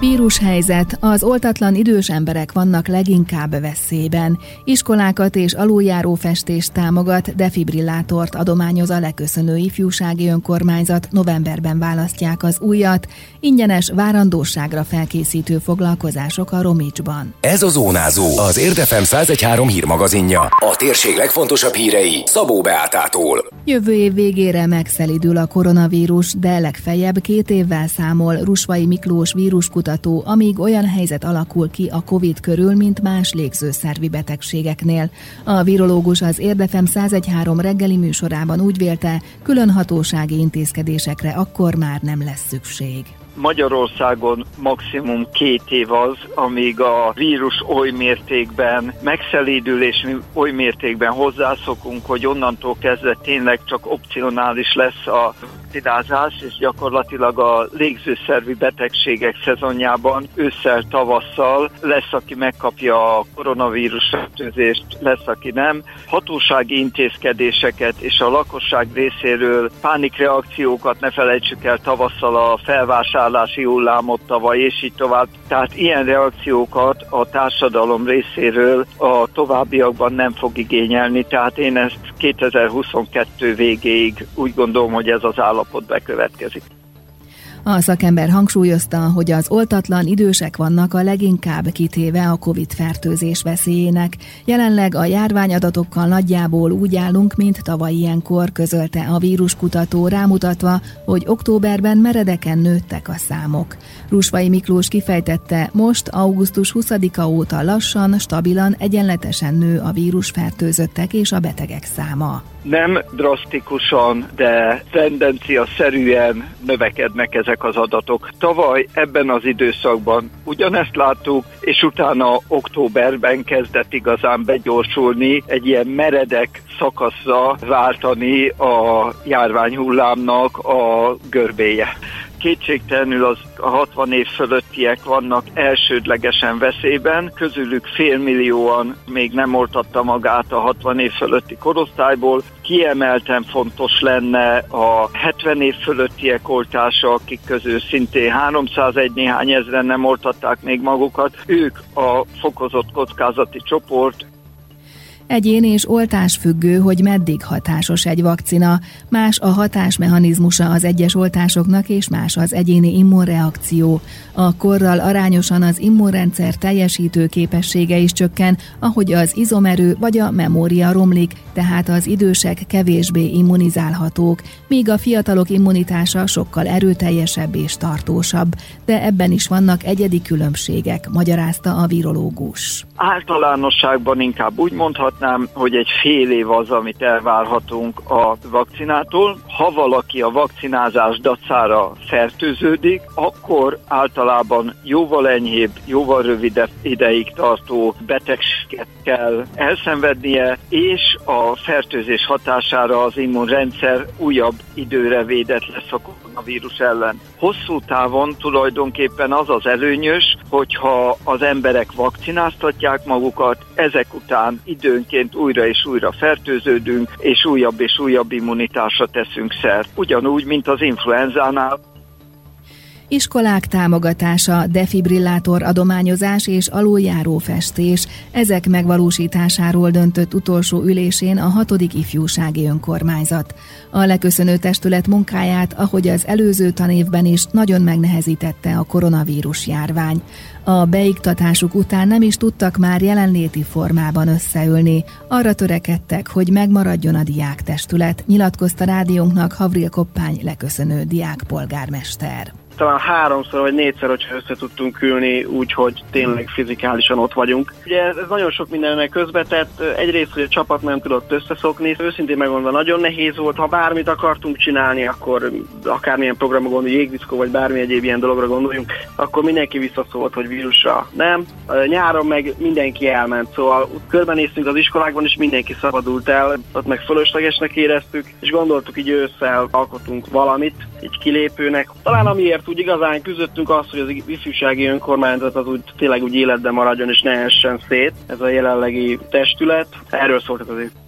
Vírushelyzet. Az oltatlan idős emberek vannak leginkább veszélyben. Iskolákat és aluljáró festést támogat, defibrillátort adományoz a leköszönő ifjúsági önkormányzat. Novemberben választják az újat. Ingyenes várandóságra felkészítő foglalkozások a Romicsban. Ez a Zónázó, az Érdefem 1013 hírmagazinja. A térség legfontosabb hírei Szabó Beátától. Jövő év végére megszelidül a koronavírus, de legfeljebb két évvel számol Rusvai Miklós víruskutató, amíg olyan helyzet alakul ki a COVID körül, mint más légzőszervi betegségeknél. A virológus az Érdefem 1013 reggeli műsorában úgy vélte, külön hatósági intézkedésekre akkor már nem lesz szükség. Magyarországon maximum két év az, amíg a vírus oly mértékben megszelídül, és mi oly mértékben hozzászokunk, hogy onnantól kezdve tényleg csak opcionális lesz a vakcinázás, és gyakorlatilag a légzőszervi betegségek szezonjában ősszel, tavasszal lesz, aki megkapja a koronavírus fertőzést, lesz, aki nem. Hatósági intézkedéseket és a lakosság részéről pánikreakciókat ne felejtsük el tavasszal a felvásárlási hullámot tavaly, és így tovább. Tehát ilyen reakciókat a társadalom részéről a továbbiakban nem fog igényelni, tehát én ezt 2022 végéig úgy gondolom, hogy ez az állapot állapot bekövetkezik. A szakember hangsúlyozta, hogy az oltatlan idősek vannak a leginkább kitéve a COVID-fertőzés veszélyének. Jelenleg a járványadatokkal nagyjából úgy állunk, mint tavaly ilyenkor, közölte a víruskutató rámutatva, hogy októberben meredeken nőttek a számok. Rusvai Miklós kifejtette, most augusztus 20-a óta lassan, stabilan, egyenletesen nő a vírusfertőzöttek és a betegek száma nem drasztikusan, de tendencia szerűen növekednek ezek az adatok. Tavaly ebben az időszakban ugyanezt láttuk, és utána októberben kezdett igazán begyorsulni, egy ilyen meredek szakaszra váltani a járványhullámnak a görbéje kétségtelenül az a 60 év fölöttiek vannak elsődlegesen veszélyben, közülük félmillióan még nem oltatta magát a 60 év fölötti korosztályból. Kiemelten fontos lenne a 70 év fölöttiek oltása, akik közül szintén 301 néhány ezeren nem oltatták még magukat. Ők a fokozott kockázati csoport, Egyén és oltás függő, hogy meddig hatásos egy vakcina, más a hatásmechanizmusa az egyes oltásoknak, és más az egyéni immunreakció. A korral arányosan az immunrendszer teljesítő képessége is csökken, ahogy az izomerő vagy a memória romlik, tehát az idősek kevésbé immunizálhatók, míg a fiatalok immunitása sokkal erőteljesebb és tartósabb. De ebben is vannak egyedi különbségek, magyarázta a virológus. Általánosságban inkább úgy mondhat, mondhatnám, hogy egy fél év az, amit elvárhatunk a vakcinától. Ha valaki a vakcinázás dacára fertőződik, akkor általában jóval enyhébb, jóval rövidebb ideig tartó betegséget kell elszenvednie, és a fertőzés hatására az immunrendszer újabb időre védett lesz a koronavírus ellen. Hosszú távon tulajdonképpen az az előnyös, hogyha az emberek vakcináztatják magukat, ezek után időnként újra és újra fertőződünk, és újabb és újabb immunitásra teszünk szert. Ugyanúgy, mint az influenzánál, Iskolák támogatása, defibrillátor adományozás és aluljáró festés, ezek megvalósításáról döntött utolsó ülésén a hatodik ifjúsági önkormányzat. A leköszönő testület munkáját, ahogy az előző tanévben is, nagyon megnehezítette a koronavírus járvány. A beiktatásuk után nem is tudtak már jelenléti formában összeülni. Arra törekedtek, hogy megmaradjon a diáktestület, nyilatkozta rádiónknak Havril Koppány leköszönő diákpolgármester talán háromszor vagy négyszer, hogyha össze tudtunk ülni úgy, tényleg fizikálisan ott vagyunk. Ugye ez, ez nagyon sok mindennek közbetett. Egyrészt, hogy a csapat nem tudott összeszokni. Őszintén megmondva nagyon nehéz volt. Ha bármit akartunk csinálni, akkor akármilyen programra gondoljunk, jégdiszkó vagy bármi egyéb ilyen dologra gondoljunk, akkor mindenki visszaszólt, hogy vírusra nem. Nyáron meg mindenki elment, szóval körbenéztünk az iskolákban, és mindenki szabadult el, ott meg fölöslegesnek éreztük, és gondoltuk, így ősszel alkotunk valamit, egy kilépőnek. Talán amiért úgy igazán küzdöttünk azt, hogy az ifjúsági önkormányzat az úgy tényleg úgy életben maradjon és ne essen szét, ez a jelenlegi testület. Erről szóltak azért.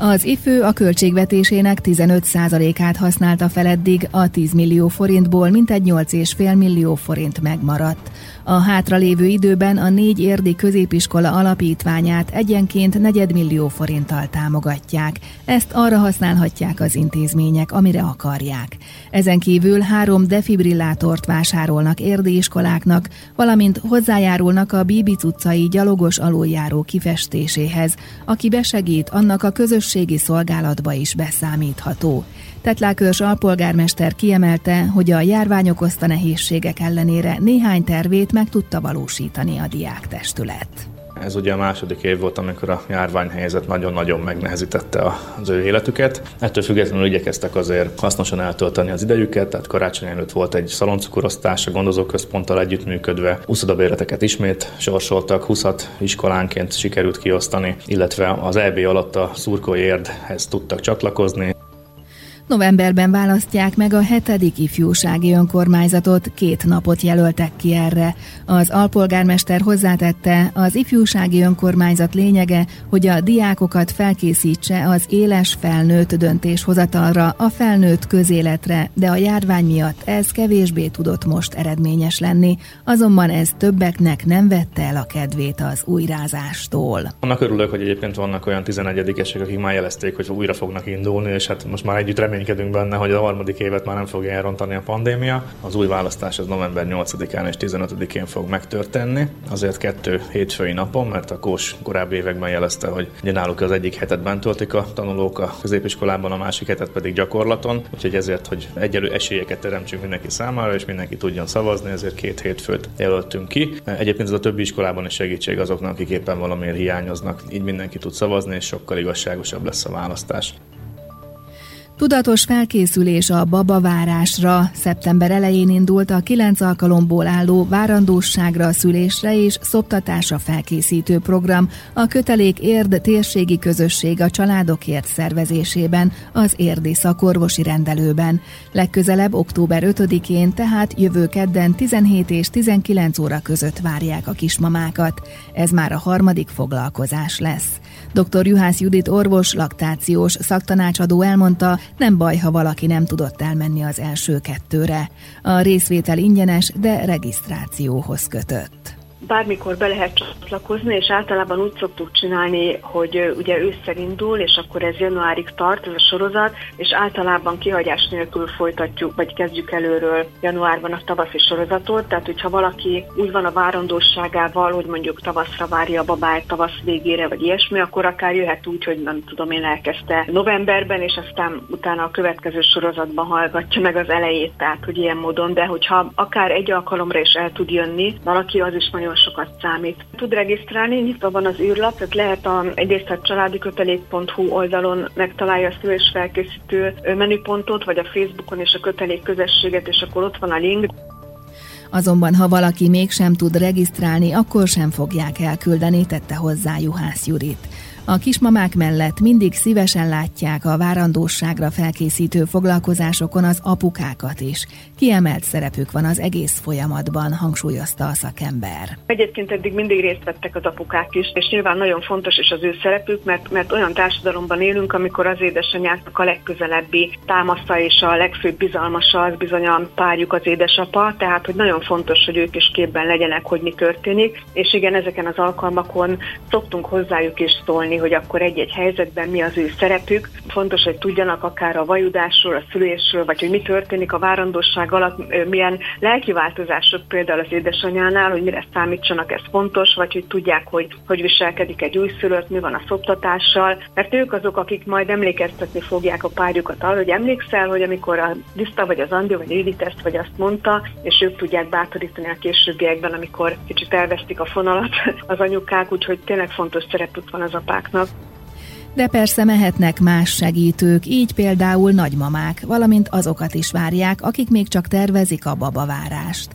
Az IFÖ a költségvetésének 15%-át használta fel eddig, a 10 millió forintból mintegy 8,5 millió forint megmaradt. A hátralévő időben a négy érdi középiskola alapítványát egyenként negyedmillió forinttal támogatják. Ezt arra használhatják az intézmények, amire akarják. Ezen kívül három defibrillátort vásárolnak érdi iskoláknak, valamint hozzájárulnak a Bibic utcai gyalogos aluljáró kifestéséhez, aki besegít, annak a közösségi szolgálatba is beszámítható. Tetlákörs alpolgármester kiemelte, hogy a járvány okozta nehézségek ellenére néhány tervét meg tudta valósítani a diáktestület. Ez ugye a második év volt, amikor a járványhelyzet nagyon-nagyon megnehezítette az ő életüket. Ettől függetlenül igyekeztek azért hasznosan eltölteni az idejüket, tehát karácsony előtt volt egy szaloncukorosztás a gondozóközponttal együttműködve, uszodabéreteket ismét sorsoltak, 20 iskolánként sikerült kiosztani, illetve az EB alatt a szurkói tudtak csatlakozni. Novemberben választják meg a hetedik ifjúsági önkormányzatot, két napot jelöltek ki erre. Az alpolgármester hozzátette, az ifjúsági önkormányzat lényege, hogy a diákokat felkészítse az éles felnőtt döntéshozatalra, a felnőtt közéletre, de a járvány miatt ez kevésbé tudott most eredményes lenni, azonban ez többeknek nem vette el a kedvét az újrázástól. Annak örülök, hogy egyébként vannak olyan 11-esek, akik már jelezték, hogy újra fognak indulni, és hát most már együtt remény reménykedünk benne, hogy a harmadik évet már nem fogja elrontani a pandémia. Az új választás az november 8-án és 15-én fog megtörténni, azért kettő hétfői napon, mert a Kós korábbi években jelezte, hogy ugye náluk az egyik hetet bent töltik a tanulók a középiskolában, a másik hetet pedig gyakorlaton, úgyhogy ezért, hogy egyelő esélyeket teremtsünk mindenki számára, és mindenki tudjon szavazni, ezért két hétfőt jelöltünk ki. Egyébként ez a többi iskolában is segítség azoknak, akik éppen valamiért hiányoznak, így mindenki tud szavazni, és sokkal igazságosabb lesz a választás. Tudatos felkészülés a babavárásra. Szeptember elején indult a kilenc alkalomból álló várandóságra, szülésre és szoptatásra felkészítő program a Kötelék Érd térségi közösség a családokért szervezésében, az érdi szakorvosi rendelőben. Legközelebb október 5-én, tehát jövő kedden 17 és 19 óra között várják a kismamákat. Ez már a harmadik foglalkozás lesz. Dr. Juhász Judit orvos, laktációs szaktanácsadó elmondta, nem baj, ha valaki nem tudott elmenni az első kettőre. A részvétel ingyenes, de regisztrációhoz kötött bármikor be lehet csatlakozni, és általában úgy szoktuk csinálni, hogy ugye ősszel indul, és akkor ez januárig tart, ez a sorozat, és általában kihagyás nélkül folytatjuk, vagy kezdjük előről januárban a tavaszi sorozatot, tehát hogyha valaki úgy van a várandóságával, hogy mondjuk tavaszra várja a babáját tavasz végére, vagy ilyesmi, akkor akár jöhet úgy, hogy nem tudom, én elkezdte novemberben, és aztán utána a következő sorozatban hallgatja meg az elejét, tehát hogy ilyen módon, de hogyha akár egy alkalomra is el tud jönni, valaki az is nagyon sokat számít. Tud regisztrálni, nyitva van az űrlap, tehát lehet a, egyrészt a családi kötelék.hu oldalon megtalálja a szülés felkészítő menüpontot, vagy a Facebookon és a kötelék közösséget, és akkor ott van a link. Azonban, ha valaki mégsem tud regisztrálni, akkor sem fogják elküldeni, tette hozzá Juhász Jurit. A kismamák mellett mindig szívesen látják a várandóságra felkészítő foglalkozásokon az apukákat is. Kiemelt szerepük van az egész folyamatban, hangsúlyozta a szakember. Egyébként eddig mindig részt vettek az apukák is, és nyilván nagyon fontos is az ő szerepük, mert, mert olyan társadalomban élünk, amikor az édesanyáknak a legközelebbi támasza és a legfőbb bizalmasa az bizony a párjuk az édesapa, tehát hogy nagyon fontos, hogy ők is képben legyenek, hogy mi történik, és igen, ezeken az alkalmakon szoktunk hozzájuk is szólni, hogy akkor egy-egy helyzetben mi az ő szerepük. Fontos, hogy tudjanak akár a vajudásról, a szülésről, vagy hogy mi történik a várandosság alatt, milyen lelki változások például az édesanyánál, hogy mire számítsanak, ez fontos, vagy hogy tudják, hogy hogy viselkedik egy újszülött, mi van a szoptatással, mert ők azok, akik majd emlékeztetni fogják a párjukat arra, hogy emlékszel, hogy amikor a Diszta vagy az Andi vagy Édit ezt vagy azt mondta, és ők tudják bátorítani a későbbiekben, amikor kicsit elvesztik a fonalat az anyukák, úgyhogy tényleg fontos szerepük van az apák нас. De persze mehetnek más segítők, így például nagymamák, valamint azokat is várják, akik még csak tervezik a babavárást.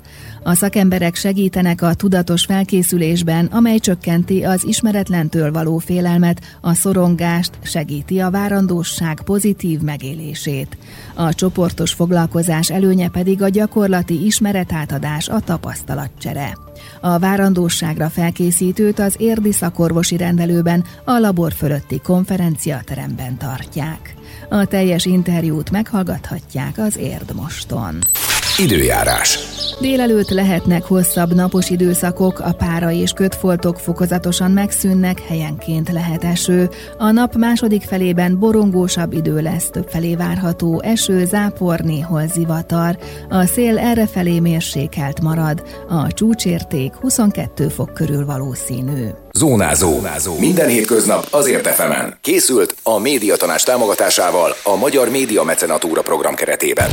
A szakemberek segítenek a tudatos felkészülésben, amely csökkenti az ismeretlentől való félelmet, a szorongást, segíti a várandóság pozitív megélését. A csoportos foglalkozás előnye pedig a gyakorlati ismeretátadás, a tapasztalatcsere. A várandóságra felkészítőt az érdi szakorvosi rendelőben a labor fölötti konferenciateremben tartják. A teljes interjút meghallgathatják az Érdmoston. Időjárás. Délelőtt lehetnek hosszabb napos időszakok, a pára és kötfoltok fokozatosan megszűnnek, helyenként lehet eső. A nap második felében borongósabb idő lesz, több felé várható eső, zápor, néhol zivatar. A szél errefelé mérsékelt marad, a csúcsérték 22 fok körül valószínű. Zónázó. Zónázó. Minden hétköznap azért efemen. Készült a médiatanás támogatásával a Magyar Média Mecenatúra program keretében.